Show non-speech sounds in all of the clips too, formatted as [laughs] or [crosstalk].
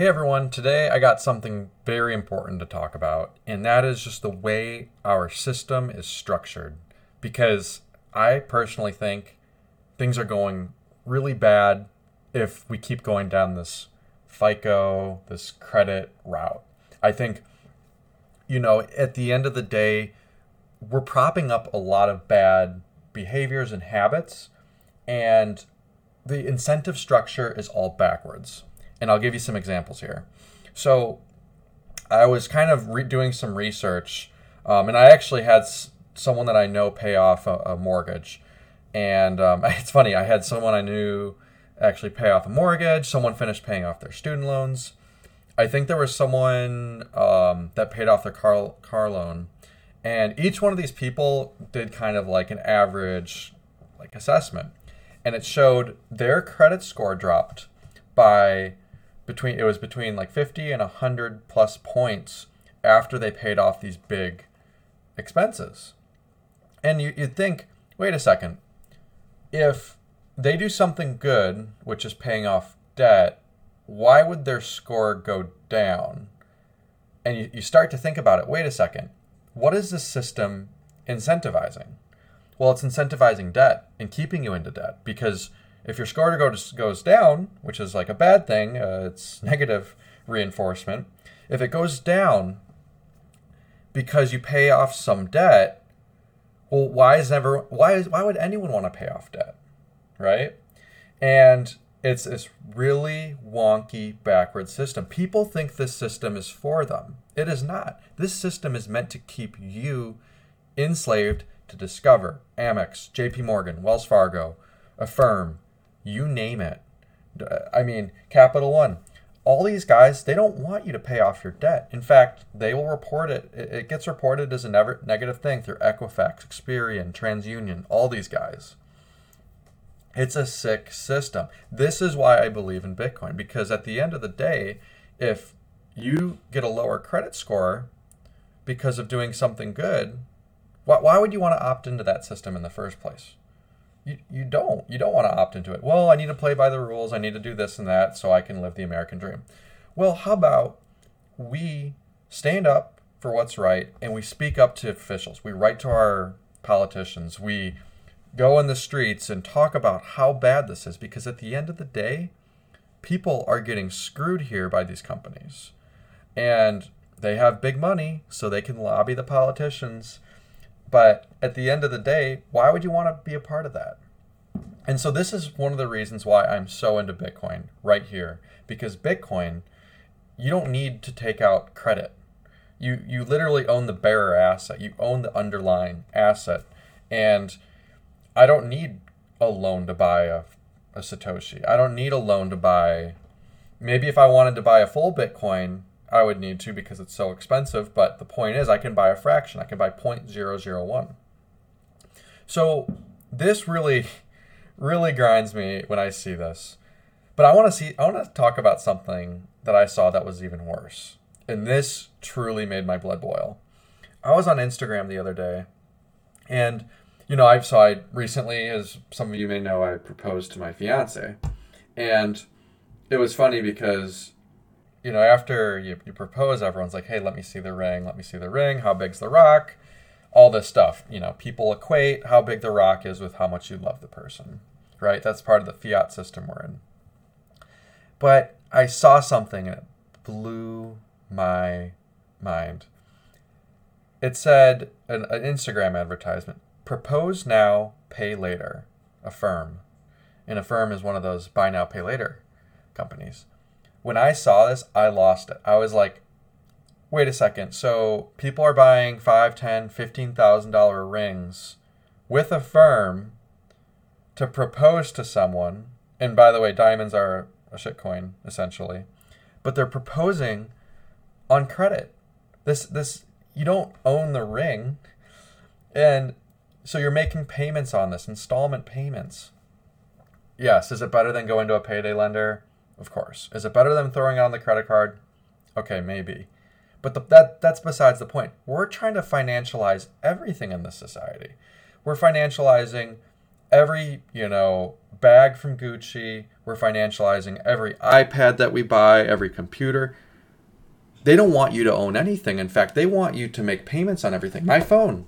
Hey everyone, today I got something very important to talk about, and that is just the way our system is structured. Because I personally think things are going really bad if we keep going down this FICO, this credit route. I think, you know, at the end of the day, we're propping up a lot of bad behaviors and habits, and the incentive structure is all backwards and I'll give you some examples here. So I was kind of re- doing some research, um, and I actually had s- someone that I know pay off a, a mortgage. And um, [laughs] it's funny, I had someone I knew actually pay off a mortgage, someone finished paying off their student loans. I think there was someone um, that paid off their car, car loan. And each one of these people did kind of like an average like assessment. And it showed their credit score dropped by between it was between like 50 and 100 plus points after they paid off these big expenses. And you, you'd think, wait a second, if they do something good, which is paying off debt, why would their score go down? And you, you start to think about it wait a second, what is this system incentivizing? Well, it's incentivizing debt and keeping you into debt because if your score goes goes down, which is like a bad thing, uh, it's [laughs] negative reinforcement. If it goes down because you pay off some debt, well, why is never why is why would anyone want to pay off debt, right? And it's this really wonky backward system. People think this system is for them. It is not. This system is meant to keep you enslaved to Discover, Amex, JP Morgan, Wells Fargo, Affirm, you name it. Uh, I mean, Capital One. All these guys, they don't want you to pay off your debt. In fact, they will report it. It gets reported as a never, negative thing through Equifax, Experian, TransUnion, all these guys. It's a sick system. This is why I believe in Bitcoin because at the end of the day, if you get a lower credit score because of doing something good, why, why would you want to opt into that system in the first place? You, you don't. You don't want to opt into it. Well, I need to play by the rules. I need to do this and that so I can live the American dream. Well, how about we stand up for what's right and we speak up to officials? We write to our politicians. We go in the streets and talk about how bad this is because at the end of the day, people are getting screwed here by these companies. And they have big money, so they can lobby the politicians but at the end of the day, why would you want to be a part of that? And so this is one of the reasons why I'm so into Bitcoin right here because Bitcoin you don't need to take out credit. You you literally own the bearer asset. You own the underlying asset. And I don't need a loan to buy a, a Satoshi. I don't need a loan to buy maybe if I wanted to buy a full Bitcoin, I would need to because it's so expensive. But the point is, I can buy a fraction. I can buy 0.001. So this really, [laughs] really grinds me when I see this. But I want to see. I want to talk about something that I saw that was even worse, and this truly made my blood boil. I was on Instagram the other day, and you know, I've so I recently, as some of you may know, I proposed to my fiance, and it was funny because you know, after you, you propose, everyone's like, hey, let me see the ring, let me see the ring, how big's the rock, all this stuff. You know, people equate how big the rock is with how much you love the person, right? That's part of the fiat system we're in. But I saw something and it blew my mind. It said an, an Instagram advertisement propose now, pay later, Affirm. And Affirm is one of those buy now, pay later companies when I saw this, I lost it. I was like, wait a second. So people are buying five, ten, fifteen thousand dollar rings with Affirm to propose to someone. And by the way, diamonds are a shitcoin essentially, but they're proposing on credit. This this you don't own the ring, and so you're making payments on this installment payments. Yes, is it better than going to a payday lender? Of course. Is it better than throwing it on the credit card? Okay, maybe. But the, that that's besides the point. We're trying to financialize everything in this society. We're financializing every, you know, bag from Gucci, we're financializing every iPad that we buy, every computer. They don't want you to own anything. In fact, they want you to make payments on everything. My phone.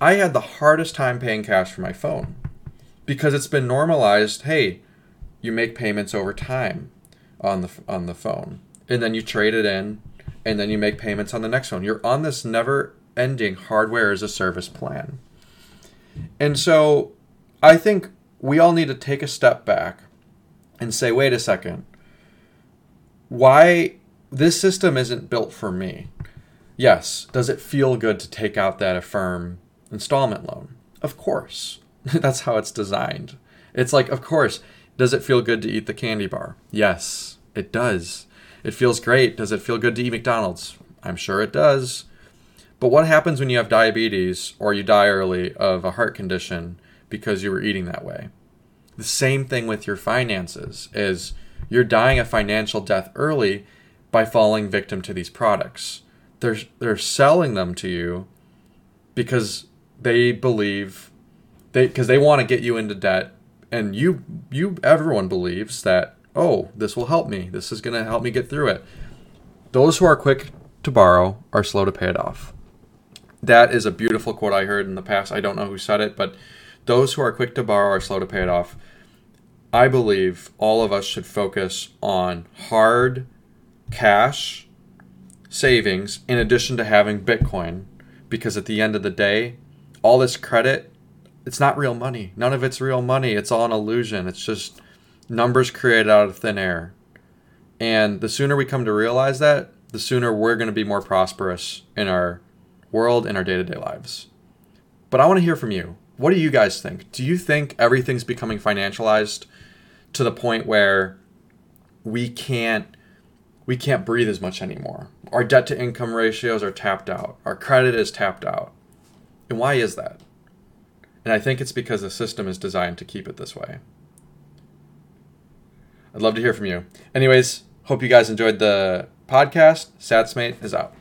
I had the hardest time paying cash for my phone because it's been normalized, hey, you make payments over time on the on the phone and then you trade it in and then you make payments on the next one. You're on this never ending hardware as a service plan. And so I think we all need to take a step back and say, wait a second, why this system isn't built for me? Yes, does it feel good to take out that Affirm installment loan? Of course. [laughs] That's how it's designed. It's like, of course, does it feel good to eat the candy bar? Yes, it does. It feels great. Does it feel good to eat McDonald's? I'm sure it does. But what happens when you have diabetes or you die early of a heart condition because you were eating that way? The same thing with your finances is you're dying a financial death early by falling victim to these products. They're they're selling them to you because they believe they because they want to get you into debt and you you everyone believes that oh, this will help me. This is going to help me get through it. Those who are quick to borrow are slow to pay it off. That is a beautiful quote I heard in the past. I don't know who said it, but those who are quick to borrow are slow to pay it off. I believe all of us should focus on hard cash savings in addition to having Bitcoin because at the end of the day, all this credit, it's not real money. None of it's real money. It's all an illusion. It's just numbers created out of thin air. And the sooner we come to realize that, the sooner we're going to be more prosperous in our world and our day to day lives. But I want to hear from you. What do you guys think? Do you think everything's becoming financialized to the point where we can't we can't breathe as much anymore? Our debt to income ratios are tapped out. Our credit is tapped out. And why is that? And I think it's because the system is designed to keep it this way. I'd love to hear from you. Anyways, hope you guys enjoyed the podcast. SatsMate is out.